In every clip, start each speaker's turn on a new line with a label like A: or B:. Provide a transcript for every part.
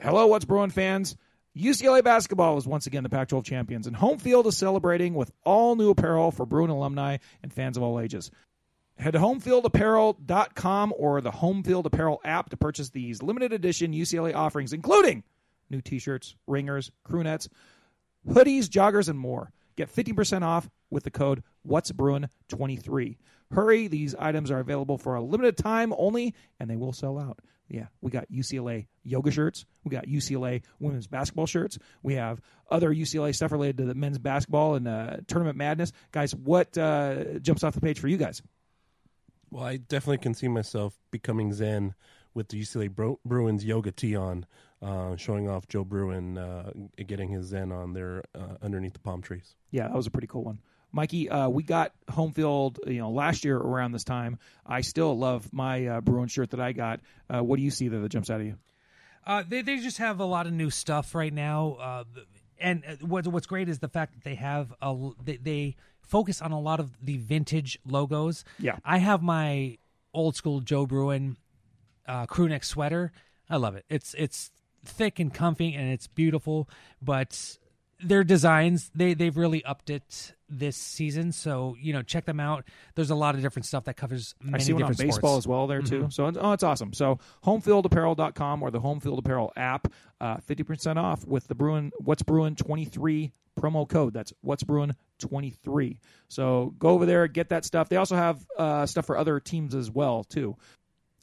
A: Hello, what's Bruin fans? UCLA basketball is once again the Pac 12 champions, and Homefield is celebrating with all new apparel for Bruin alumni and fans of all ages. Head to homefieldapparel.com or the Homefield Apparel app to purchase these limited edition UCLA offerings, including new t shirts, ringers, crewnecks, hoodies, joggers, and more. Get 50% off with the code What's Bruin 23 Hurry, these items are available for a limited time only, and they will sell out. Yeah, we got UCLA yoga shirts. We got UCLA women's basketball shirts. We have other UCLA stuff related to the men's basketball and uh, tournament madness. Guys, what uh, jumps off the page for you guys?
B: Well, I definitely can see myself becoming Zen with the UCLA Bru- Bruins yoga tee on, uh, showing off Joe Bruin uh, getting his Zen on there uh, underneath the palm trees.
A: Yeah, that was a pretty cool one. Mikey, uh, we got Homefield, you know, last year around this time. I still love my uh, Bruin shirt that I got. Uh, what do you see there that jumps out of you?
C: Uh, they they just have a lot of new stuff right now, uh, and uh, what, what's great is the fact that they have a they, they focus on a lot of the vintage logos.
A: Yeah.
C: I have my old school Joe Bruin uh, crew neck sweater. I love it. It's it's thick and comfy and it's beautiful, but their designs they they've really upped it this season. So you know, check them out. There's a lot of different stuff that covers many
A: I see one on
C: different
A: baseball as well there too. So oh, it's awesome. So homefieldapparel.com or the Homefield Apparel app, uh, fifty percent off with the Bruin What's Bruin twenty three promo code. That's What's Bruin twenty three. So go over there, get that stuff. They also have uh, stuff for other teams as well too.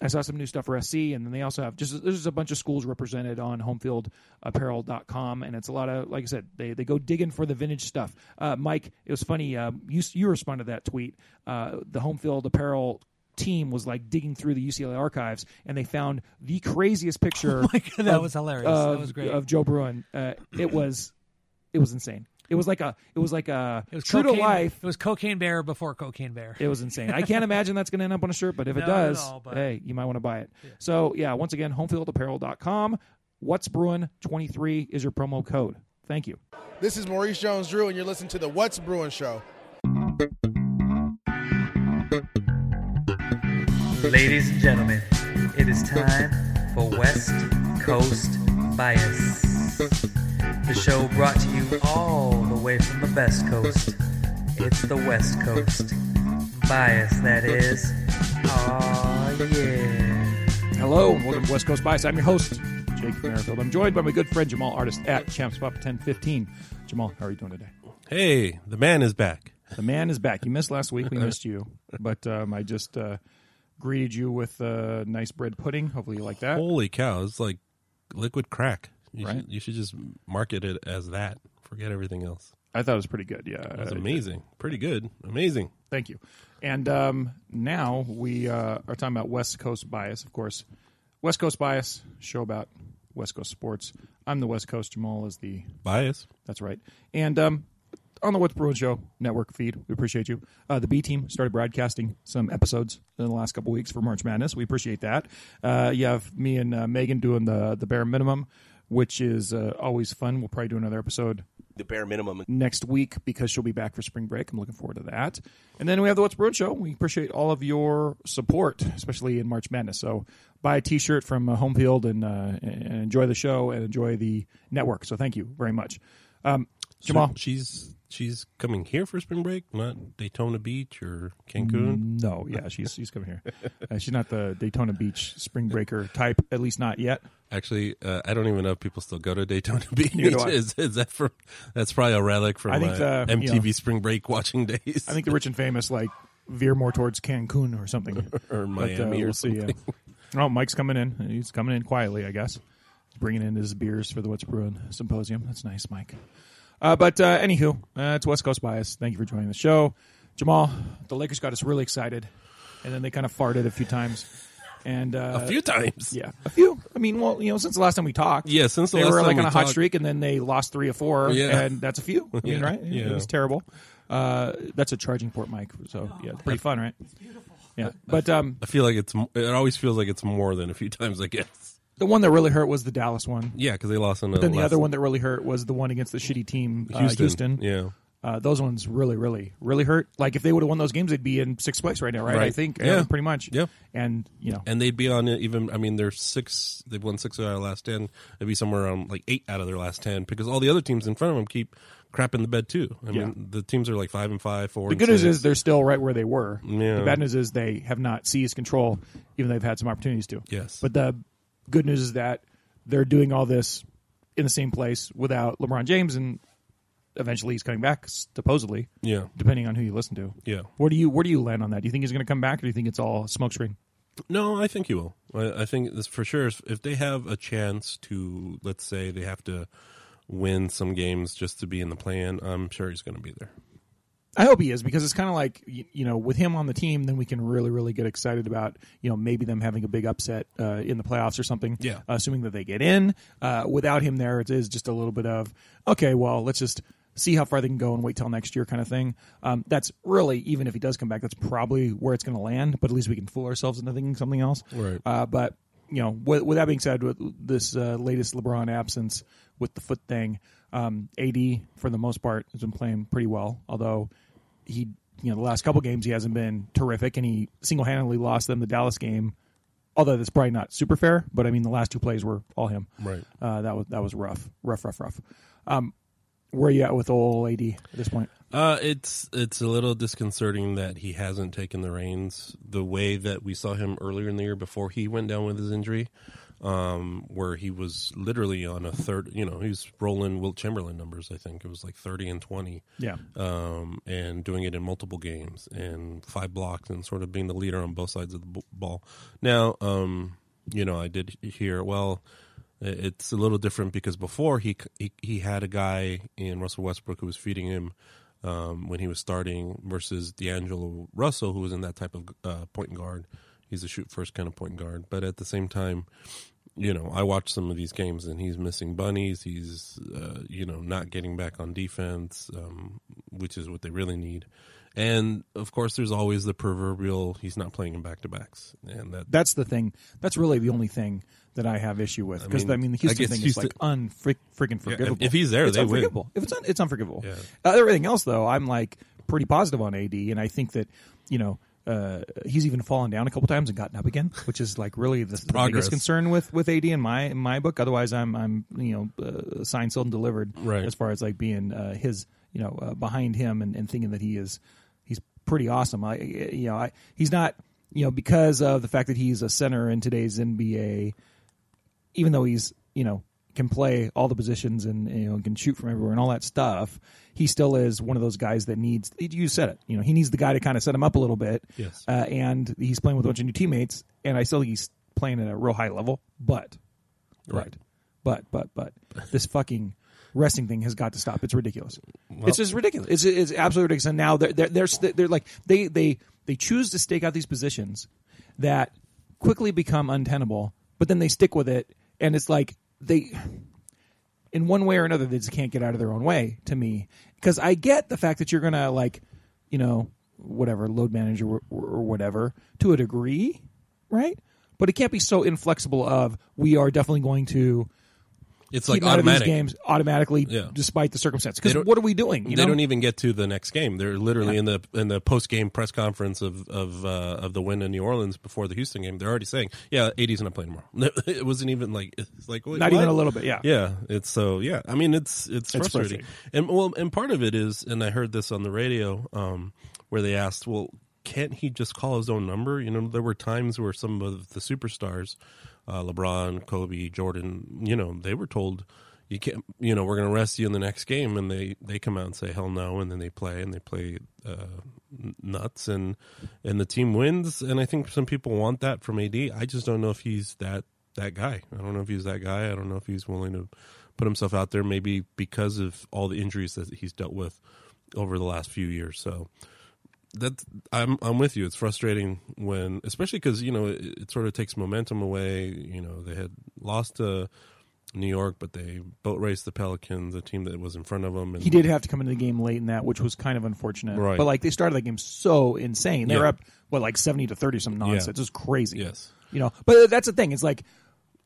A: I saw some new stuff for SC, and then they also have just there's just a bunch of schools represented on homefieldapparel.com, and it's a lot of like I said, they they go digging for the vintage stuff. Uh, Mike, it was funny. Uh, you you responded to that tweet. Uh, the Homefield Apparel team was like digging through the UCLA archives, and they found the craziest picture.
C: Oh God, that
A: of-
C: was hilarious.
A: Of,
C: That was great.
A: of Joe Bruin. Uh, it was it was insane. It was like a it was like a
C: It was
A: true
C: cocaine,
A: to life.
C: It was Cocaine Bear before Cocaine Bear.
A: It was insane. I can't imagine that's going to end up on a shirt, but if it does,
C: all, but-
A: hey, you might want to buy it. So, yeah, once again, homefieldapparel.com. What's Bruin 23 is your promo code. Thank you.
D: This is Maurice Jones Drew, and you're listening to the What's Bruin Show.
E: Ladies and gentlemen, it is time for West Coast Bias. The show brought to you all the way from the best coast. It's the West Coast. Bias, that is. Aw, yeah.
A: Hello, and welcome to West Coast Bias. I'm your host, Jake Merrifield. I'm joined by my good friend Jamaal Artist at Champs Pop 1015. Jamaal, how are you doing today?
B: Hey, the man is back.
A: The man is back. You missed last week. We missed you, but um, I just uh, greeted you with uh, nice bread pudding. Hopefully, you like that.
B: Holy cow! It's like liquid crack. You,
A: Right.
B: should, you should just market it as that. Forget everything else.
A: I thought it was pretty good. Yeah,
B: That's
A: Uh,
B: amazing. Pretty good. Amazing.
A: Thank you. And um, now we uh, are talking about West Coast bias, of course. West Coast bias show about West Coast sports. I'm the West Coast. Jamaal is the.
B: Bias.
A: That's right. And um, on the What's Bruin Show network feed, we appreciate you. Uh, the B team started broadcasting some episodes in the last couple weeks for March Madness. We appreciate that. Uh, you have me and uh, Megan doing the the BEAR Minimum, which is uh, always fun. We'll probably do another episode
F: the BEAR Minimum.
A: next week because she'll be back for spring break. I'm looking forward to that. And then we have the What's Bruin show. We appreciate all of your support, especially in March Madness. So buy a T-shirt from uh, Homefield and, uh, and enjoy the show and enjoy the network. So thank you very much, um, Jamaal.
B: So she's she's coming here for spring break, not Daytona Beach or Cancun.
A: no, yeah, she's she's coming here. Uh, she's not the Daytona Beach spring breaker type, at least not yet.
B: Actually, uh, I don't even know if people still go to Daytona Beach. Is, is that from? That's probably a relic from
A: I think
B: uh,
A: the- you
B: MTV
A: know,
B: spring break watching days.
A: I think the rich and famous like veer more towards Cancun or something,
B: Or
A: But, uh,
B: Miami or
A: we'll see. Yeah. Oh, Mike's coming in. He's coming in quietly, I guess. He's bringing in his beers for the What's Bruin symposium. That's nice, Mike. Uh, but uh, anywho, uh, it's West Coast bias. Thank you for joining the show, Jamaal. The Lakers got us really excited, and then they kind of farted a few times. And uh,
B: a few times.
A: yeah, a few. I mean, well, you know, since the last time we talked,
B: Yeah, since the
A: they
B: last
A: were
B: time
A: like
B: we
A: on a hot
B: talked-
A: streak, and then they lost three or four,
B: Yeah.
A: and that's a few. I mean,
B: Yeah,
A: right? It was terrible. Uh, that's a charging port mic, so yeah, it's pretty fun, right? Yeah, but um,
B: I feel like it's. m- It always feels like it's more than a few times. I guess.
A: The one that really hurt was the Dallas one.
B: Yeah, because they lost in the.
A: Then the other one that really hurt was the one against the shitty team, uh,
B: Houston.
A: Houston.
B: Yeah.
A: Uh, those ones really, really, really hurt. Like if they would have won those games, they'd be in sixth place right now, right? I think,
B: Yeah.
A: uh, pretty much.
B: Yeah.
A: And you know,
B: and they'd be on it even. I mean, they're six. They've won six out of their last ten. They'd be somewhere around like eight out of their last ten because all the other teams in front of them keep crap in the bed too. I
A: Yeah.
B: mean, the teams are like five and five, four.
A: the
B: and
A: good news
B: six.
A: is they're still right where they were.
B: Yeah.
A: The bad news is they have not seized control, even though they've had some opportunities to.
B: Yes.
A: But the good news is that they're doing all this in the same place without LeBron James, and eventually he's coming back, supposedly,
B: yeah,
A: depending on who you listen to.
B: yeah.
A: Where do you where do you land on that? Do you think he's going to come back, or do you think it's all smokescreen?
B: No, I think he will. I, I think this for sure. If if they have a chance to, let's say they have to win some games just to be in the plan, I'm sure he's going to be there.
A: I hope he is because it's kind of like you, you know with him on the team, then we can really really get excited about you know maybe them having a big upset uh, in the playoffs or something.
B: Yeah.
A: assuming that they get in. Uh, without him there, it is just a little bit of okay. Well, let's just see how far they can go and wait till next year kind of thing. Um, that's really even if he does come back, that's probably where it's going to land. But at least we can fool ourselves into thinking something else.
B: Right.
A: Uh, but you know, with, with that being said, with this uh, latest LeBron absence with the foot thing, um, AD for the most part has been playing pretty well. Although he, you know, the last couple games he hasn't been terrific, and he single handedly lost them the Dallas game. Although that's probably not super fair, but I mean the last two plays were all him.
B: Right.
A: Uh, that was that was rough, rough, rough, rough. Um, where are you at with old AD at this point?
B: Uh, it's it's a little disconcerting that he hasn't taken the reins the way that we saw him earlier in the year before he went down with his injury, um, where he was literally on a third. You know, he was rolling Wilt Chamberlain numbers. I think it was like thirty and twenty,
A: Yeah,
B: um, and doing it in multiple games and five blocks and sort of being the leader on both sides of the ball. Now, um, you know, I did hear well. It's a little different because before he he, he had a guy in Russell Westbrook who was feeding him um, when he was starting versus D'Angelo Russell who was in that type of uh, point guard. He's a shoot first kind of point guard, but at the same time, you know, I watch some of these games and he's missing bunnies. He's, uh, you know, not getting back on defense, um, which is what they really need. And of course, there's always the proverbial he's not playing in back to backs, and that
A: that's the thing. That's really the only thing that I have issue with because I
B: mean,
A: mean, the Houston thing is like unfreaking freaking
B: Yeah, if-
A: forgivable.
B: if he's there,
A: it's
B: they win.
A: unforgivable. If it's un, it's unforgivable.
B: Yeah.
A: Uh, everything else though, I'm like pretty positive on AD, and I think that you know. Uh, he's even fallen down a couple times and gotten up again, which is like really the, the biggest concern with, with AD in my in my book. Otherwise, I'm I'm you know uh, signed, sealed, and delivered
B: Right.
A: as far as like being uh, his you know uh, behind him and, and thinking that he is he's pretty awesome. I you know I he's not you know because of the fact that he's a center in today's NBA even though he's you know can play all the positions and you know can shoot from everywhere and all that stuff, he still is one of those guys that needs. You said it. You know, he needs the guy to kind of set him up a little bit.
B: Yes.
A: Uh, and he's playing with a bunch of new teammates, and I still think he's playing at a real high level. But,
B: Right.
A: but, but, but, but this fucking resting thing has got to stop. It's ridiculous. it's just ridiculous. It's it's absolutely ridiculous. And now they're they're they're, they're like they they they choose to stake out these positions that quickly become untenable, but then they stick with it, and it's like they in one way or another they just can't get out of their own way to me. Because i get the fact that you're gonna like you know whatever load manager or, or whatever to a degree right? But it can't be so inflexible of we are definitely going to
B: it's like
A: him out of these
B: automatic.
A: games automatically
B: Yeah.
A: despite the circumstance because what are we doing you
B: they
A: know?
B: don't even get to the next game. They're literally in the in the post game press conference of of uh, of the win in New Orleans before the Houston game. They're already saying, "Yeah, AD's not playing tomorrow." it wasn't even like it's like wait,
A: not
B: what?
A: even a little bit yeah
B: Yeah, it's so yeah. I mean, it's it's
A: It's
B: frustrating, and well, and part of it is, and I heard this on the radio, um, where they asked, well, can't he just call his own number? You know, there were times where some of the superstars, uh, LeBron, Kobe, Jordan, you know, they were told. You can't, you know, we're going to rest you in the next game, and they they come out and say hell no, and then they play and they play uh, nuts, and and the team wins, and I think some people want that from AD. I just don't know if he's that that guy. I don't know if he's that guy. I don't know if he's willing to put himself out there. Maybe because of all the injuries that he's dealt with over the last few years. So that I'm I'm with you. It's frustrating when, especially because you know it, it sort of takes momentum away. You know they had lost to New York, but they boat raced the Pelicans, the team that was in front of them. And
A: he did have to come into the game late in that, which was kind of unfortunate.
B: Right.
A: But like they started the game so insane. They
B: Yeah.
A: were up what like seventy to thirty some nonsense. It was crazy.
B: Yes.
A: You know, but that's the thing. It's like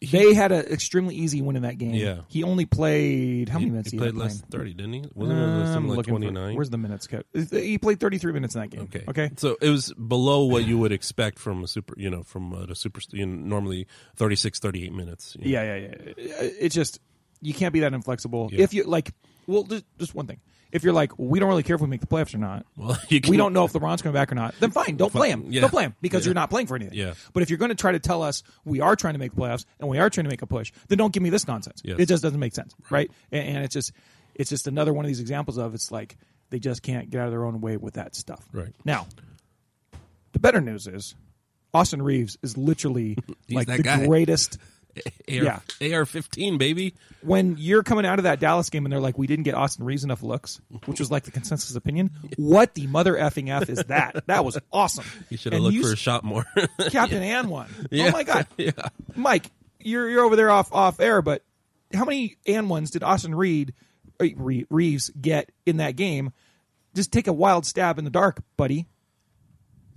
A: they had an extremely easy win in that game.
B: Yeah.
A: he only played how many
B: he,
A: minutes?
B: he
A: He,
B: played less than thirty, didn't he? Wasn't it
A: I'm
B: like twenty nine?
A: Where's the minutes cut? He played 33 minutes in that game.
B: Okay.
A: Okay.
B: So it was below what you would expect from a super, you know, from uh, a, a super, you know, normally 36, 38 minutes. you know.
A: Yeah, yeah, yeah. It's just you can't be that inflexible.
B: Yeah.
A: If you like, well, just, just one thing. If you're like, we don't really care if we make the playoffs or not.
B: Well,
A: we don't know if LeBron's coming back or not. Then fine, don't play him.
B: Yeah.
A: Don't play him because
B: Yeah.
A: you're not playing for anything.
B: Yeah.
A: But if you're going to try to tell us we are trying to make the playoffs and we are trying to make a push, then don't give me this nonsense.
B: Yes.
A: It just doesn't make sense, right? And, and it's just it's just another one of these examples of it's like they just can't get out of their own way with that stuff.
B: Right.
A: Now, the better news is Austin Reaves is literally like the
B: guy.
A: greatest
B: AR, AR fifteen, baby.
A: when you're coming out of that Dallas game and they're like, we didn't get Austin Reaves enough looks, which was like the consensus opinion. What the mother effing f is that? That was awesome.
B: You should have looked
A: you
B: for a shot more.
A: Captain and one.
B: Yeah.
A: Oh my god,
B: yeah.
A: Mike, you're you're over there off off air, but how many and ones did Austin Reed uh, Reaves get in that game? Just take a wild stab in the dark, buddy.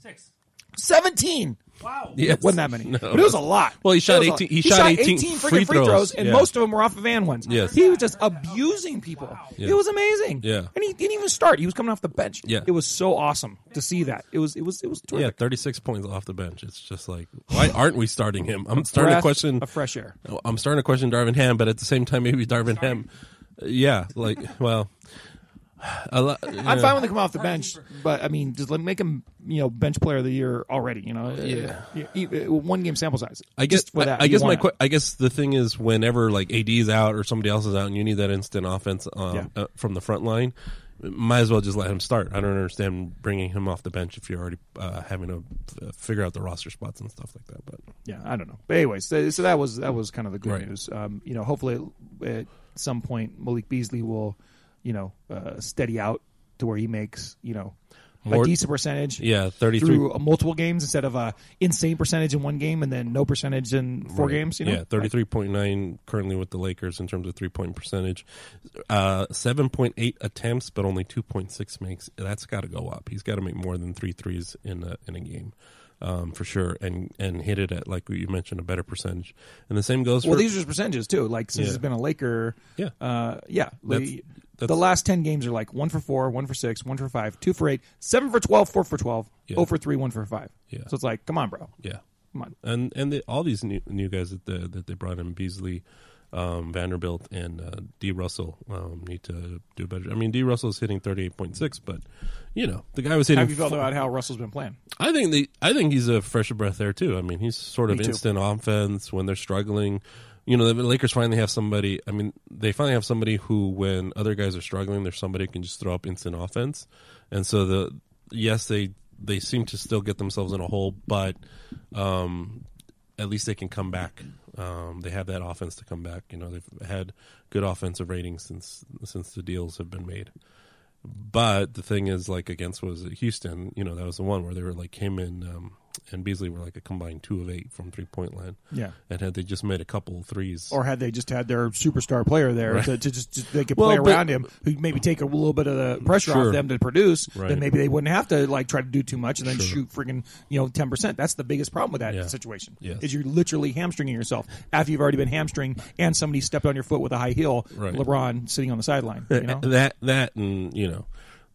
C: Six.
A: Seventeen.
C: Wow.
B: Yes.
A: wasn't that many,
B: No.
A: but it was a lot.
B: Well, he shot 18 he shot 18
A: freaking
B: free
A: free
B: throws.
A: throws, and
B: Yeah.
A: most of them were off of and ones.
B: Yes.
A: he was just abusing people.
B: Yeah.
A: It was amazing.
B: Yeah.
A: and he didn't even start. He was coming off the bench.
B: Yeah.
A: it was so awesome to see that. It was it was it was
B: Yeah, thirty six points off the bench. It's just like, why aren't we starting him? I'm starting to question.
A: a fresh air.
B: I'm starting to question Darvin Ham, but at the same time, maybe Darvin Ham. Yeah, like, well, a lot,
A: I'm fine when they come off the bench, but I mean, just let make him you know bench player of the year already. You know,
B: Yeah.
A: You- you- one game sample size.
B: I guess.
A: Just for that,
B: I, I guess my. que- I guess the thing is, whenever like AD is out or somebody else is out, and you need that instant offense um,
A: Yeah.
B: uh, from the front line, might as well just let him start. I don't understand bringing him off the bench if you're already uh, having to uh, figure out the roster spots and stuff like that. But
A: Yeah, I don't know. But anyways, so, so that was that was kind of the good
B: Right.
A: news. Um, you know, hopefully at some point Malik Beasley will, you know, uh, steady out to where he makes you know
B: More-
A: a decent percentage.
B: yeah, thirty three.
A: Through uh, multiple games instead of a insane percentage in one game and then no percentage in four
B: Right.
A: games. You know,
B: Yeah, thirty three point nine currently with the Lakers in terms of three point percentage. Uh, seven point eight attempts, but only two point six makes. That's got to go up. He's got to make more than three threes in a in a game. Um, for sure, and and hit it at like you mentioned a better percentage, and the same goes
A: Well,
B: for
A: these are just percentages too. Like since
B: Yeah.
A: he's been a Laker,
B: Yeah.
A: uh, yeah.
B: That's- that's-
A: the last ten games are like one for four, one for six, one for five, two for eight, seven for twelve, four for twelve,
B: Yeah.
A: zero for three, one for five.
B: Yeah.
A: So it's like, come on, bro,
B: yeah,
A: come on.
B: and and the, all these new new guys that the, that they brought in Beasley, um, Vanderbilt, and uh, D Russell um, need to do better. I mean, D Russell's hitting thirty eight point six, but you know the guy was hitting.
A: How have you felt
B: f-
A: about how Russell's been playing?
B: I think the I think he's a fresh breath there too. I mean, he's sort of
A: Me too.
B: instant offense when they're struggling. You know, the Lakers finally have somebody. I mean, they finally have somebody who, when other guys are struggling, there's somebody who can just throw up instant offense. And so the yes, they they seem to still get themselves in a hole, but um, at least they can come back. Um, they have that offense to come back. You know, they've had good offensive ratings since since the deals have been made. But the thing is, like against was Houston, you know, that was the one where they were like him and um, and Beasley were like a combined two of eight from three point line.
A: Yeah.
B: and had they just made a couple threes,
A: Or had they just had their superstar player there
B: Right.
A: to, to just, just they could
B: Well,
A: play
B: but-
A: around him, who maybe take a little bit of the pressure
B: Sure.
A: off them to produce,
B: Right.
A: then maybe they wouldn't have to like try to do too much and then
B: Sure.
A: shoot freaking you know ten percent. That's the biggest problem with that
B: Yeah.
A: situation.
B: Yes.
A: Is you're literally hamstringing yourself after you've already been hamstring and somebody stepped on your foot with a high heel.
B: Right.
A: LeBron sitting on the sideline. You know?
B: that that and you know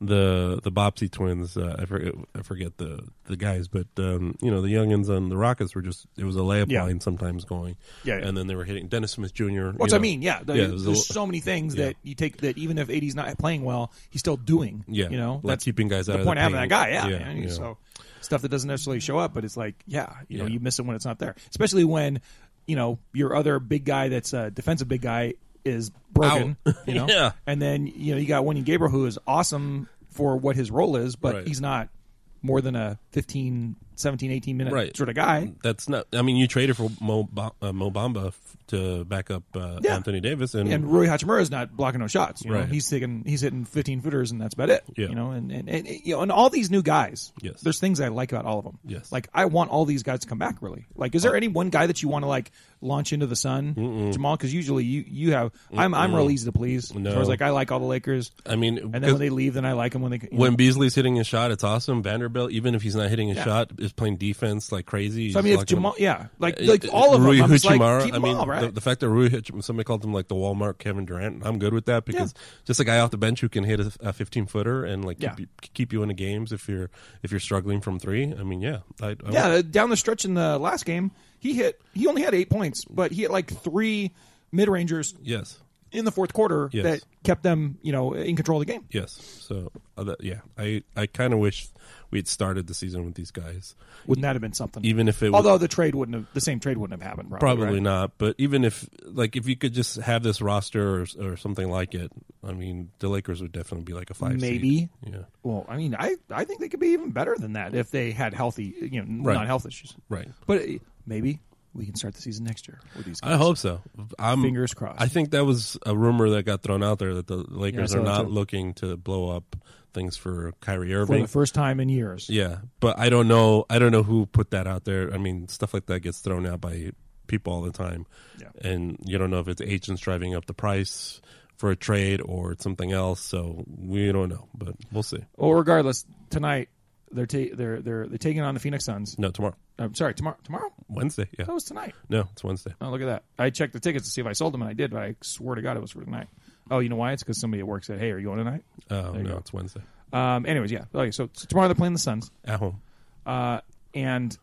B: the the Bobbsey twins. Uh, I forget I forget the the guys, but um, you know the youngins on the Rockets were just it was a layup
A: Yeah.
B: line sometimes going,
A: Yeah, yeah.
B: and then they were hitting Dennis Smith Jr. You
A: I mean, yeah, the,
B: Yeah, a
A: there's so many things that you take that even if AD's not playing well, he's still doing.
B: Yeah,
A: you know,
B: like keeping guys out
A: the
B: of
A: point of having that guy. Yeah, man. So stuff that doesn't necessarily show up, but it's like, yeah, you know, you miss it when it's not there, especially when you know your other big guy that's a defensive big guy is broken.
B: Out.
A: You know,
B: Yeah.
A: and then you know you got Wenyen Gabriel who is awesome for what his role is, but
B: Right.
A: he's not more than a 15, 17, 18 minute
B: Right.
A: sort of guy.
B: That's not. I mean, you traded for Mo, uh, Mo Bamba to back up uh,
A: Yeah.
B: Anthony Davis, and,
A: and Rui Hachimura is not blocking no shots. You know,
B: Right.
A: he's taking he's hitting fifteen footers, and that's about it.
B: Yeah.
A: You know, and, and, and you know, and all these new guys.
B: Yes.
A: there's things I like about all of them.
B: Yes.
A: like I want all these guys to come back. Really, like, is there any one guy that you want to like launch into the sun, Jamaal? Because usually you you have I'm I'm real easy to please. As
B: No.
A: far as like I like all the Lakers,
B: I mean,
A: and then when they leave, then I like them when they
B: when
A: know.
B: Beasley's hitting a shot, it's awesome. Vanderbilt, even if he's not hitting a
A: Yeah.
B: shot, is playing defense like crazy.
A: So I mean, if Jamaal, yeah, like
B: Uh,
A: like all of
B: Rui
A: them, I'm like,
B: I mean,
A: all, right?
B: the, the fact that Rui Hachimura, somebody called him like the Walmart Kevin Durant, I'm good with that because just a guy off the bench who can hit a, a 15 footer and like
A: Yeah.
B: keep, you, keep you in the games if you're if you're struggling from three. I mean, yeah, I, I
A: yeah, down the stretch in the last game, he hit. He only had eight points, but he hit like three mid rangers
B: yes,
A: in the fourth quarter
B: Yes.
A: that kept them, you know, in control of the game.
B: yes. So uh, yeah, I I kind of wish we had started the season with these guys,
A: Wouldn't that have been something?
B: even if it was,
A: Although the trade wouldn't have, the same trade wouldn't have happened. Probably,
B: Probably
A: right?
B: not, but even if like if you could just have this roster or, or something like it, I mean, the Lakers would definitely be like a five.
A: Maybe.
B: seed. yeah,
A: Well, I mean, I I think they could be even better than that if they had healthy, you know,
B: Right.
A: not health issues.
B: right.
A: But uh, maybe we can start the season next year with these. Guys.
B: I hope so. I'm
A: Fingers crossed.
B: I think that was a rumor that got thrown out there that the Lakers
A: saw
B: are not looking to blow up things for Kyrie Irving for
A: the first time in years.
B: yeah, but I don't know. I don't know who put that out there. I mean, stuff like that gets thrown out by people all the time,
A: Yeah.
B: and you don't know if it's agents driving up the price for a trade or something else. So we don't know, but we'll see.
A: Well, regardless, tonight they're ta- they're they're they're taking on the Phoenix Suns.
B: No, tomorrow,
A: I'm sorry, tomorrow. Tomorrow?
B: Wednesday. Yeah,
A: That was tonight.
B: no, it's Wednesday.
A: Oh, look at that! I checked the tickets to see if I sold them, and I did. But I swear to God, it was for tonight. Oh, you know why? It's because somebody at work said, "Hey, are you going tonight?"
B: Oh
A: you
B: no,
A: go.
B: it's Wednesday
A: Um. Anyways, yeah. Okay, so, so tomorrow they're playing the Suns.
B: at home.
A: Uh. And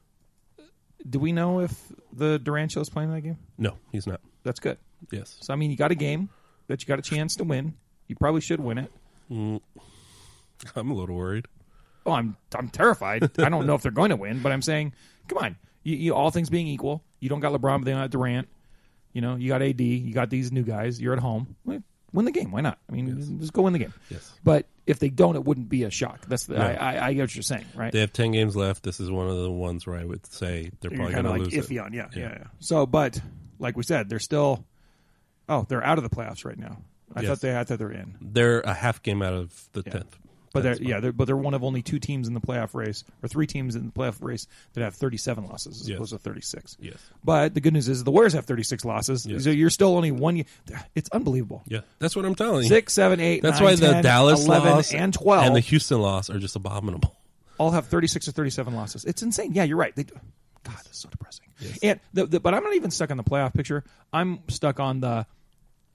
A: do we know if the Durant show is playing that game?
B: No, he's not.
A: That's good.
B: Yes,
A: So I mean, you got a game that you got a chance to win. You probably should win it.
B: I'm a little worried.
A: Oh, I'm I'm terrified. I don't know if they're going to win, but I'm saying, come on. You, you all things being equal, you don't got LeBron, but they don't have Durant. You know, you got AD, you got these new guys. You're at home. Win the game. Why not? I mean, just go win the game.
B: Yes.
A: But if they don't, it wouldn't be a shock. That's the, I, I, I get what you're saying, right?
B: They have ten games left. This is one of the ones where I would say they're probably going
A: of
B: to lose
A: iffy
B: it.
A: on, yeah, yeah,
B: Yeah.
A: yeah, So, but like we said, they're still. Oh, they're out of the playoffs right now. I
B: Yes.
A: thought they, had thought they're in.
B: They're a half game out of the tenth.
A: But they're yeah, they're, but they're one of only two teams in the playoff race, or three teams in the playoff race that have 37 losses as
B: Yes.
A: opposed to 36.
B: Yes.
A: But the good news is the Warriors have 36 losses,
B: Yes.
A: so you're still only one. It's unbelievable.
B: Yeah, that's what I'm telling you.
A: Six, seven, eight,
B: That's
A: nine,
B: why the
A: 10,
B: Dallas
A: 11,
B: loss
A: and 12
B: and the Houston loss are just abominable.
A: all have 36 or 37 losses. It's insane. Yeah, you're right. They. God, that's so depressing.
B: Yes.
A: And the, the, but I'm not even stuck on the playoff picture. I'm stuck on the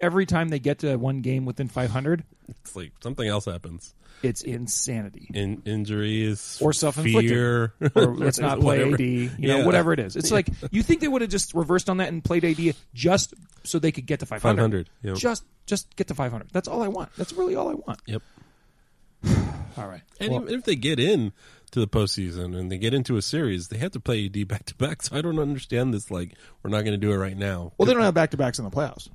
A: every time they get to one game within 500,
B: It's like something else happens.
A: it's insanity.
B: In injuries
A: Or self-inflicted.
B: fear,
A: or let's not play
B: Whatever.
A: AD, you know,
B: Yeah.
A: whatever it is. It's like you think they would have just reversed on that and played AD just so they could get to 500.
B: 500, yep.
A: Just just get to 500. That's all I want. That's really all I want.
B: Yep.
A: All right.
B: And
A: Well,
B: if they get in to the postseason and they get into a series, they have to play AD back to back. So I don't understand this. Like we're not going to do it right now.
A: well, they don't have back to backs in the playoffs.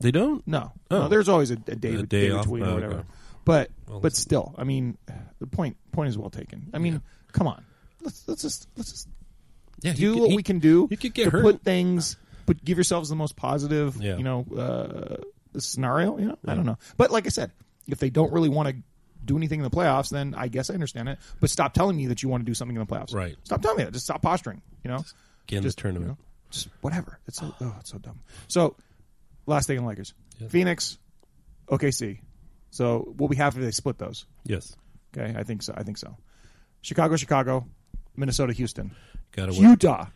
B: They don't.
A: No,
B: Oh.
A: no. There's always a, a day,
B: A
A: day,
B: day off?
A: between
B: Oh,
A: or whatever.
B: okay.
A: But
B: Well,
A: but still, I mean, the point point is well taken. I mean, come on, let's let's just let's just
B: Yeah,
A: do
B: could-
A: what
B: he-
A: we can do
B: you could get
A: to
B: hurt.
A: put things, but give yourselves the most positive,
B: Yeah.
A: you know, uh, scenario. You know, I don't know, but like I said, if they don't really want to do anything in the playoffs, then I guess I understand it. But stop telling me that you want to do something in the playoffs.
B: Right.
A: Stop telling me that. Just stop posturing. You know,
B: Get in
A: just
B: the tournament.
A: you know, just whatever. It's so oh, it's so dumb. So, last thing on Lakers,
B: Yeah.
A: Phoenix, OKC. So what we'll be happy if they split those.
B: Yes.
A: Okay, I think so. I think so. Chicago, Chicago, Minnesota, Houston,
B: Got to win.
A: Utah.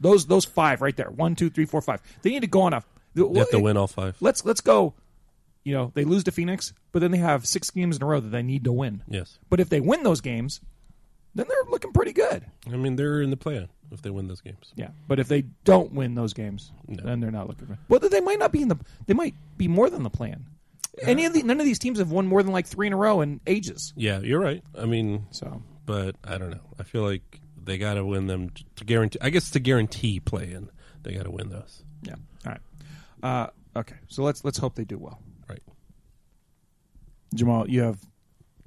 A: Those those five right there. One, two, three, four, five. They need to go on a.
B: They have to win all five.
A: Let's let's go. You know they lose to Phoenix, but then they have six games in a row that they need to win.
B: Yes.
A: But if they win those games, then they're looking pretty good.
B: I mean, they're in the play if they win those games.
A: Yeah, but if they don't win those games,
B: No.
A: then they're not looking good. Well, they might not be in the. They might be more than the plan. Any of the none of these teams have won more than like three in a row in ages.
B: Yeah, you're right. I mean,
A: So
B: but I don't know. I feel like they got to win them to guarantee. I guess to guarantee play in, they got to win those.
A: yeah, all right. Uh, okay, so let's let's hope they do well.
B: Right.
A: Jamaal, you have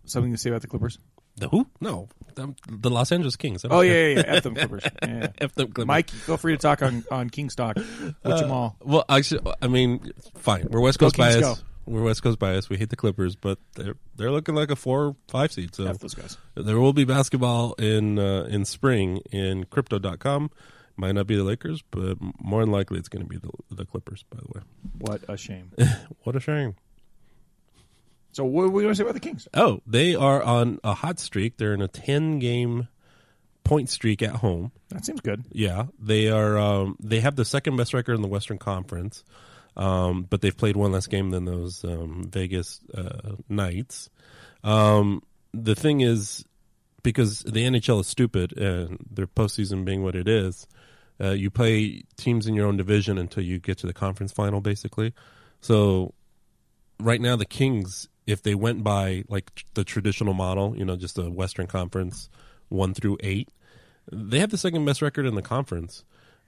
A: something to say about the Clippers?
B: The who? No, the, the Los Angeles Kings.
A: Oh yeah, yeah, yeah. F them Clippers. Yeah, yeah.
B: F them Clippers.
A: Mike, feel free to talk on on King stock with Jamaal.
B: Well, actually, I mean, fine. We're West
A: Go
B: Coast
A: Kings,
B: bias.
A: go.
B: We're West Coast bias. We hate the Clippers, but they're they're looking like a four or five seed. So
A: F those guys.
B: there will be basketball in uh, in spring in Crypto.com. Might not be the Lakers, but more than likely it's going to be the, the Clippers. By the way,
A: What a shame.
B: what a shame.
A: So what are we going to say about the Kings?
B: Oh, they are on a hot streak. They're in a ten game point streak at home.
A: That seems good.
B: Yeah, they are. Um, they have the second best record in the Western Conference, um, but they've played one less game than those um, Vegas uh, Knights. Um, the thing is, because the NHL is stupid and their postseason being what it is, uh, you play teams in your own division until you get to the conference final, basically. So, right now, the Kings, if they went by like the traditional model, you know, just the Western Conference one through eight, they have the second best record in the conference.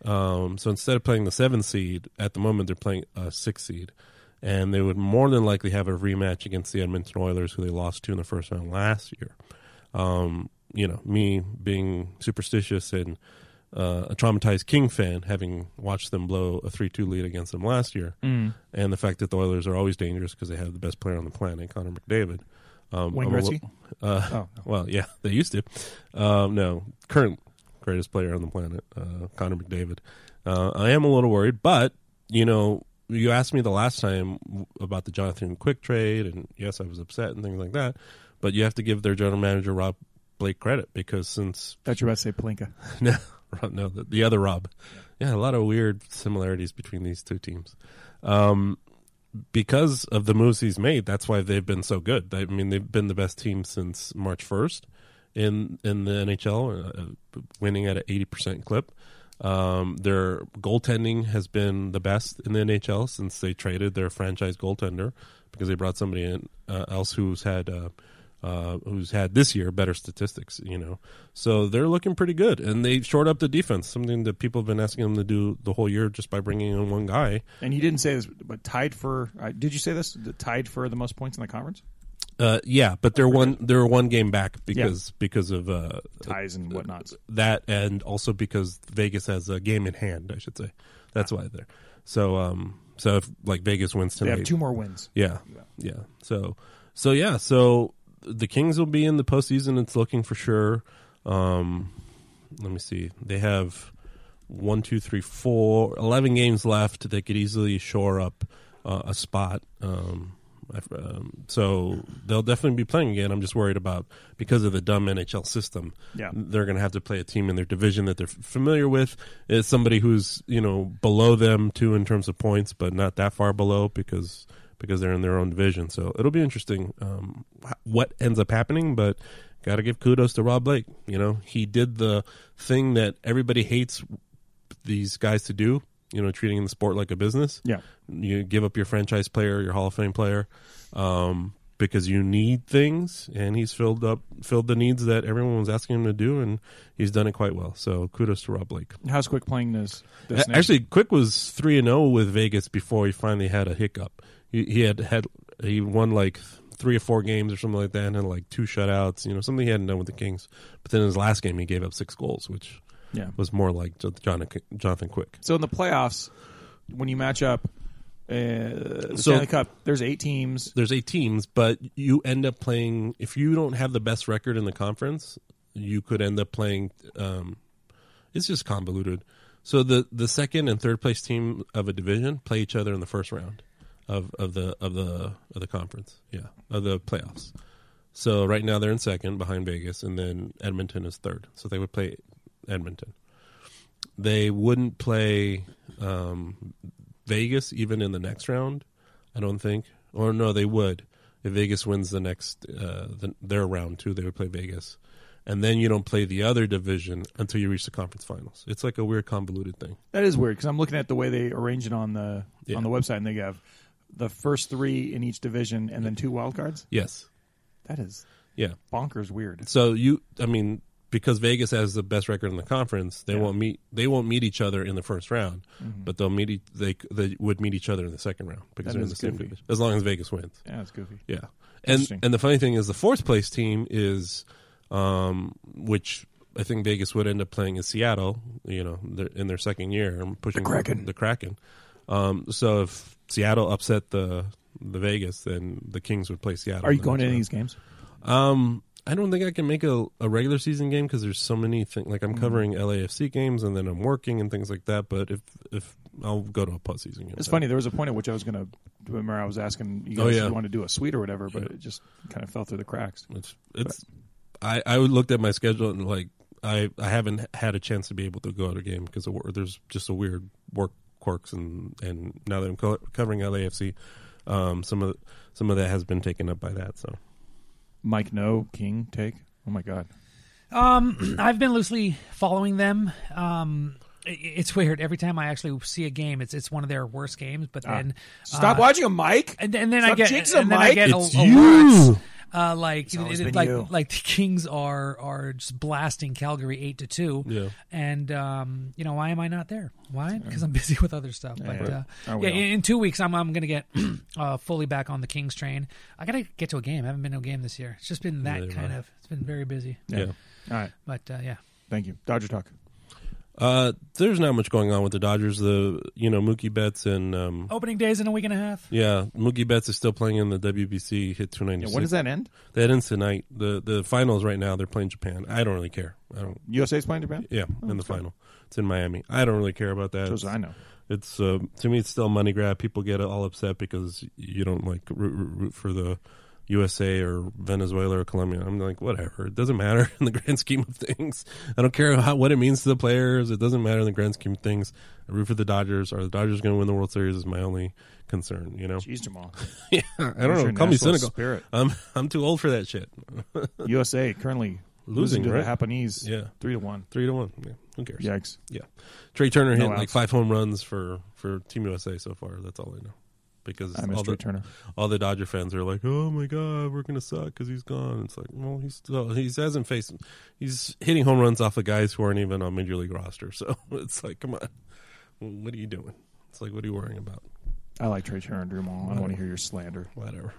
B: Um, so instead of playing the seven seed at the moment, they're playing a six seed, and they would more than likely have a rematch against the Edmonton Oilers, who they lost to in the first round last year. Um, you know, me being superstitious and uh, a traumatized King fan, having watched them blow a three-two lead against them last year,
A: Mm.
B: and the fact that the Oilers are always dangerous because they have the best player on the planet, Connor McDavid. Um,
A: Wayne
B: I'm a li-
A: Gretzky?
B: uh,
A: Oh,
B: well, yeah, they used to. Um, no, current greatest player on the planet, uh, Connor McDavid. Uh, I am a little worried, but you know, you asked me the last time about the Jonathan Quick trade, and yes, I was upset and things like that. But you have to give their general manager Rob Blake credit because since
A: thought you were about to say Pelinka.
B: no, Rob- no, the, the other Rob. Yeah, a lot of weird similarities between these two teams. Um, because of the moves he's made, that's why they've been so good. I mean, they've been the best team since March first in in the NHL, uh, winning at an eighty percent clip. Um, their goaltending has been the best in the NHL since they traded their franchise goaltender because they brought somebody in uh, else who's had uh, uh, who's had this year better statistics. You know, so they're looking pretty good, and they shored up the defense, something that people have been asking them to do the whole year just by bringing in one guy.
A: And you didn't say this, but tied for. Uh, did you say this? Tied for the most points in the conference?
B: Uh, yeah, but they're one they're one game back because because of uh,
A: Ties and whatnot.
B: that, and also because Vegas has a game in hand. I should say that's why they're so. Um, so if like Vegas wins
A: They
B: tonight,
A: have two more wins.
B: Yeah, yeah. So, so yeah. So the Kings will be in the postseason. It's looking for sure. Um, let me see. They have one, two, three, four, eleven games left. They could easily shore up uh, a spot. Um, I- um, so they'll definitely be playing again. I'm just worried about because of the dumb NHL system.
A: Yeah.
B: they're going to have to play a team in their division that they're familiar with. Is somebody who's you know below them too in terms of points, but not that far below because because they're in their own division. So it'll be interesting um, what ends up happening, but. Got to give kudos to Rob Blake. You know, he did the thing that everybody hates these guys to do. You know, treating the sport like a business
A: Yeah.
B: you give up your franchise player, your Hall of Fame player, um, because you need things, and he's filled up filled the needs that everyone was asking him to do, and he's done it quite well. So kudos to Rob Blake.
A: How's Quick playing this? this
B: A- Actually, Quick was three and zero with Vegas before he finally had a hiccup. He, he had had he won like three or four games or something like that, and had like two shutouts. You know, something he hadn't done with the Kings. But then in his last game, he gave up six goals, which
A: yeah.
B: was more like Jonathan Jonathan Quick.
A: So in the playoffs, when you match up uh, the
B: So-
A: Stanley Cup, there's eight teams.
B: there's eight teams, but you end up playing if you don't have the best record in the conference, you could end up playing. Um, it's just convoluted. So the the second and third place team of a division play each other in the first round of, of the of the of the conference, yeah, of the playoffs. So right now they're in second behind Vegas, and then Edmonton is third. So they would play Edmonton. They wouldn't play um, Vegas even in the next round. I don't think, or no, they would if Vegas wins the next uh, the, their round two. They would play Vegas, and then you don't play the other division until you reach the conference finals. It's like a weird convoluted thing.
A: That is weird because I'm looking at the way they arrange it on the
B: Yeah.
A: on the website, and they have the first three in each division and then two wild cards.
B: Yes,
A: That is
B: yeah.
A: bonkers weird.
B: So you, I mean, because Vegas has the best record in the conference, they
A: Yeah.
B: won't meet. They won't meet each other in the first round, but they'll meet. E- they they would meet each other in the second round because
A: That
B: they're in the
A: is
B: same division. As long as Vegas wins.
A: Yeah, it's goofy.
B: Yeah, and and the funny thing is, the fourth place team is, um, which I think Vegas would end up playing in Seattle. You know, in their second year, I'm pushing
A: The Kraken.
B: The Kraken. Um, so if Seattle upset the the Vegas, then the Kings would play Seattle.
A: Are you going to any of these games?
B: Um, I don't think I can make a, a regular season game because there's so many things. Like
A: Mm.
B: I'm covering LAFC games and then I'm working and things like that. But if if I'll go to a postseason game,
A: It's funny. There was a point at which I was going to. Remember, I was asking you guys
B: Oh,
A: if you want to do a suite or whatever, but it just kind of fell through the cracks.
B: It's it's. I I looked at my schedule and like I I haven't had a chance to be able to go to a game because there's just a weird work quirks and and now that I'm co- covering LAFC, um, some of some of that has been taken up by that. So
A: Mike No King take. Oh my god.
C: Um, I've been loosely following them. Um, i- it's weird. Every time I actually see a game, it's it's one of their worst games. But then
A: Stop
C: uh,
A: watching him, Mike.
C: And, and then I get
A: jinxing
C: and
A: him,
C: then I
A: Mike.
C: get
B: It's
C: al-
B: you.
C: alerts. Uh, like
A: always
C: it-
A: been
C: like
A: you.
C: like the Kings are are just blasting Calgary eight to two.
B: Yeah.
C: And um, you know why am I not there? Why? Because I'm busy with other stuff. But uh, yeah, in, in two weeks I'm I'm gonna get uh, fully back on the Kings train. I gotta get to a game. I haven't been to a game this year. It's just been that
B: Neither
C: kind
B: have I.
C: of. It's been very busy.
B: yeah.
A: All right.
C: But uh, yeah.
A: Thank you. Dodger talk.
B: Uh, there's not much going on with the Dodgers. The you know Mookie Betts and um,
C: Opening days in a week and a half.
B: yeah Mookie Betts is still playing in the WBC hit 296.
A: Yeah, when does that end?
B: That ends tonight. The the finals right now they're playing Japan. I don't really care. I don't.
A: USA's playing Japan.
B: Yeah, in the final. It's in Miami. I don't really care about that.
A: Shows I know.
B: It's uh, to me, it's still money grab. People get all upset because you don't like root, root, root for the USA or Venezuela or Colombia. I'm like, whatever. It doesn't matter in the grand scheme of things. I don't care how, what it means to the players. It doesn't matter in the grand scheme of things. I root for the Dodgers. Are the Dodgers going to win the World Series? Is my only concern. You know.
A: Jeez, Jamaal.
B: yeah, I don't know. Call me cynical.
A: Spirit.
B: I'm I'm too old for that shit.
A: USA currently
B: Losing,
A: losing, to
B: right?
A: the Japanese.
B: Yeah.
A: three to one.
B: Three to one. Yeah. Who cares?
A: Yikes.
B: Yeah. Trea Turner
A: No
B: hit like five home runs for for Team USA so far. That's all I know. Because
A: I
B: all the,
A: Turner.
B: all the Dodger fans are like, "Oh my god, we're gonna suck because he's gone." It's like, well, he's still he hasn't faced. He's hitting home runs off of guys who aren't even on major league roster. So it's like, come on, what are you doing? It's like, what are you worrying about?
A: I like Trea Turner, Jamaal. I don't want to hear your slander.
B: Whatever.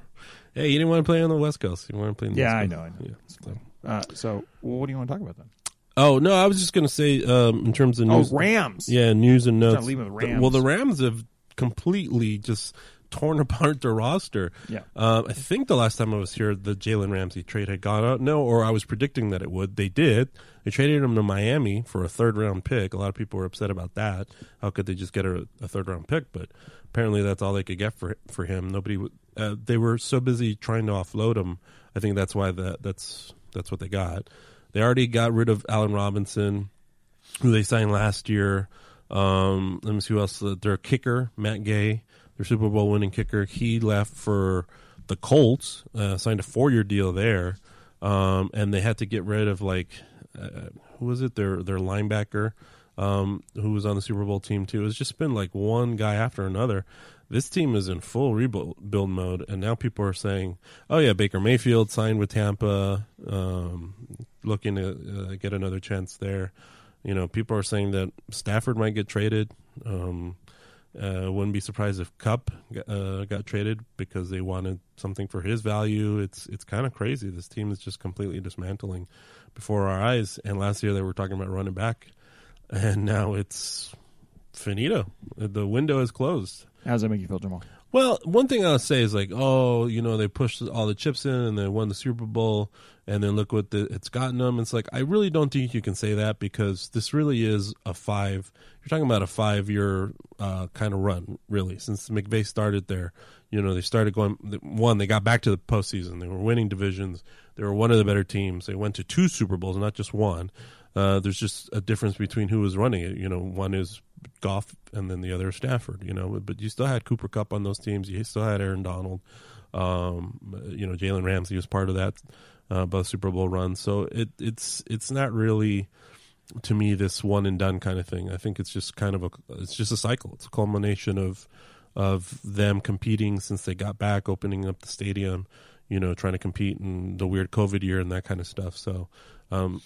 B: Hey, you didn't want to play on the West Coast. You want to play? On the
A: Yeah, I know, I know.
B: Yeah.
A: Fine. Uh, so, what do you want to talk about then?
B: Oh no, I was just gonna say um, in terms of news.
A: Oh, Rams.
B: Yeah, news and notes.
A: leaving with
B: The-
A: Rams.
B: Well, the Rams have completely just torn apart their roster.
A: Yeah.
B: Uh, I think the last time I was here, the Jalen Ramsey trade had gone out. No, or I was predicting that it would. They did. They traded him to Miami for a third round pick. A lot of people were upset about that. How could they just get a, a third round pick? But apparently, that's all they could get for for him. Nobody. would- Uh, they were so busy trying to offload him. I think that's why that that's that's what they got. They already got rid of Allen Robinson who they signed last year. Um, let me see who else. Uh, their kicker, Matt Gay, their Super Bowl winning kicker, he left for the Colts, uh, signed a four year deal there. Um, and they had to get rid of like uh, who was it? Their their linebacker, um, who was on the Super Bowl team too. It's just been like one guy after another. This team is in full rebuild mode, and now people are saying, "Oh yeah, Baker Mayfield signed with Tampa, um, looking to uh, get another chance there." You know, people are saying that Stafford might get traded. Um, uh, wouldn't be surprised if Kupp uh, got traded because they wanted something for his value. It's it's kind of crazy. This team is just completely dismantling before our eyes. And last year they were talking about running back, and now it's finito. The window is closed.
A: How does that make you feel, Jamaal?
B: Well, one thing I'll say is like, oh, you know, they pushed all the chips in and they won the Super Bowl, and then look what the, it's gotten them. It's like I really don't think you can say that because this really is a five. You're talking about a five year uh, kind of run, really, since McVay started there. You know, they started going one. They got back to the postseason. They were winning divisions. They were one of the better teams. They went to two Super Bowls, not just one. Uh, there's just a difference between who was running it. You know, one is Goff, and then the other Stafford. You know, but you still had Cooper Kupp on those teams. You still had Aaron Donald. Um, you know, Jalen Ramsey was part of that uh, both Super Bowl runs. So it it's it's not really to me this one and done kind of thing. I think it's just kind of a it's just a cycle. It's a culmination of of them competing since they got back, opening up the stadium. You know, trying to compete in the weird COVID year and that kind of stuff. So, um,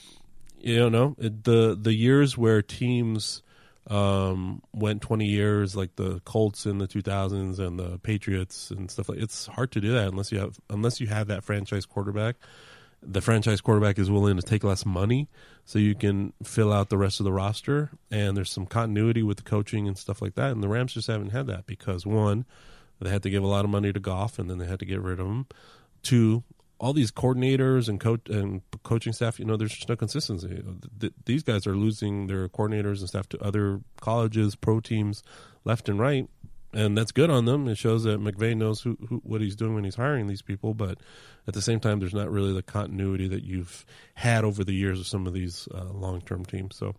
B: you know it, the the years where teams um, went 20 years like the Colts in the 2000s and the Patriots and stuff like it's hard to do that unless you have unless you have that franchise quarterback. The franchise quarterback is willing to take less money so you can fill out the rest of the roster. And there's some continuity with the coaching and stuff like that. And the Rams just haven't had that because one they had to give a lot of money to Goff and then they had to get rid of him. Two all these coordinators and coach and coaching staff, you know, there's just no consistency. These guys are losing their coordinators and staff to other colleges, pro teams, left and right, and that's good on them. It shows that McVay knows who, who what he's doing when he's hiring these people, but at the same time, there's not really the continuity that you've had over the years of some of these uh, long term teams. So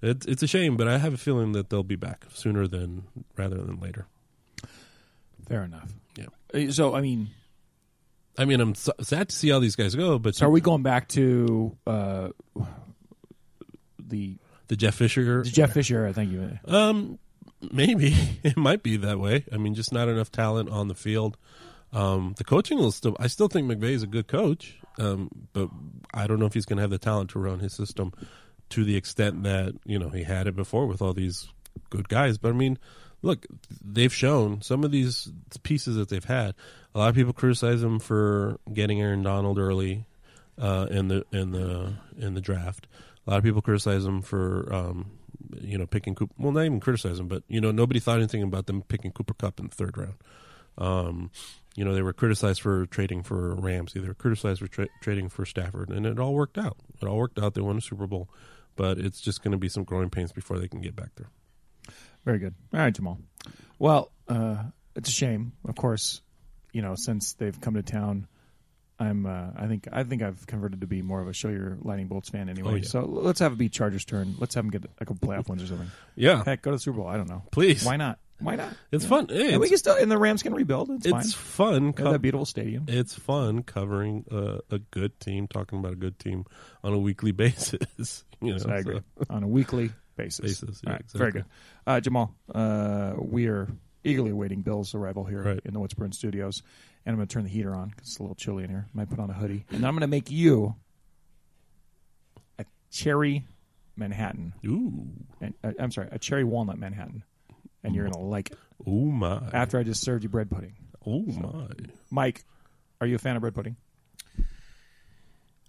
B: it's it's a shame, but I have a feeling that they'll be back sooner than rather than later.
A: Fair enough.
B: Yeah.
A: Uh, So I mean,
B: I mean, I'm s- sad to see how these guys go, but
A: so are we going back to uh, the,
B: the Jeff Fisher,
A: the Jeff Fisher? era, Thank you.
B: Um, maybe it might be that way. I mean, just not enough talent on the field. Um, the coaching will still. I still think McVay is a good coach, um, but I don't know if he's going to have the talent to run his system to the extent that you know he had it before with all these good guys. But I mean, look, they've shown some of these pieces that they've had. A lot of people criticize them for getting Aaron Donald early uh, in the in the in the draft. A lot of people criticize them for um, you know picking Cooper. Well, not even criticize them, but you know nobody thought anything about them picking Cooper Kupp in the third round. Um, you know they were criticized for trading for Ramsey. They were criticized for tra- trading for Stafford, and it all worked out. It all worked out. They won a Super Bowl, but it's just going to be some growing pains before they can get back there.
A: Very good. All right, Jamaal. Well, uh, it's a shame, of course. You know, since they've come to town, I'm. Uh, I think. I think I've converted to be more of a show your lightning bolts fan anyway.
B: Oh, yeah.
A: So let's have it be Chargers' turn. Let's have them get a couple playoff wins or something.
B: Yeah,
A: Heck, go to the Super Bowl. I don't know.
B: please.
A: Why not? Why not?
B: It's fun. Hey,
A: And we can still, and the Rams can rebuild. It's,
B: it's fun.
A: Have that beautiful stadium.
B: it's fun covering a, a good team, talking about a good team on a weekly basis. you know,
A: So I agree
B: so-
A: on a weekly basis.
B: Basis, yeah,
A: All right, very good. Uh, Jamaal, uh, we are eagerly awaiting Bill's arrival here
B: Right.
A: in the What's Bruin Studios, and I'm going to turn the heater on because it's a little chilly in here. I might put on a hoodie, and I'm going to make you a cherry Manhattan.
B: Ooh,
A: And, uh, I'm sorry, a cherry walnut Manhattan, and you're going to like it
B: oh my,
A: after I just served you bread pudding.
B: oh my.
A: Mike, are you a fan of bread pudding?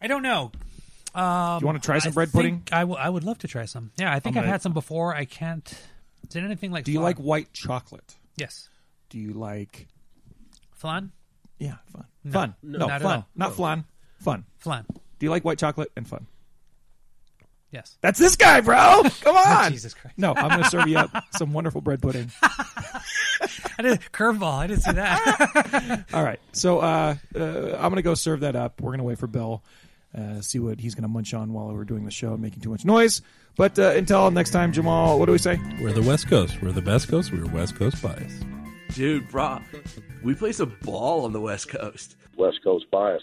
C: I don't know. Um,
A: you wanna try some
C: I
A: bread pudding?
C: I will- would love to try some. Yeah, I think
A: I'm
C: I've
A: gonna-
C: had some before. I can't. Is it anything like?
A: Do you
C: flan?
A: like white chocolate?
C: Yes,
A: Do you like
C: flan.
A: yeah fun
C: No.
A: fun
C: No,
A: no,
C: not at
A: fun
C: all.
A: not flan fun?
C: Flan.
A: Do you like white chocolate and fun?
C: Yes.
A: That's this guy, bro. Come on.
C: Jesus Christ.
A: No, I'm going to serve you up some wonderful bread pudding.
C: I did curveball. I didn't see that.
A: All right. So uh, uh, I'm going to go serve that up. We're going to wait for Bill, uh, see what he's going to munch on while we're doing the show making too much noise. But uh, until next time, Jamaal, what do we say?
B: We're the West Coast. We're the best coast. We're West Coast bias.
F: Dude, bro, we play some ball on the West Coast.
G: West Coast bias.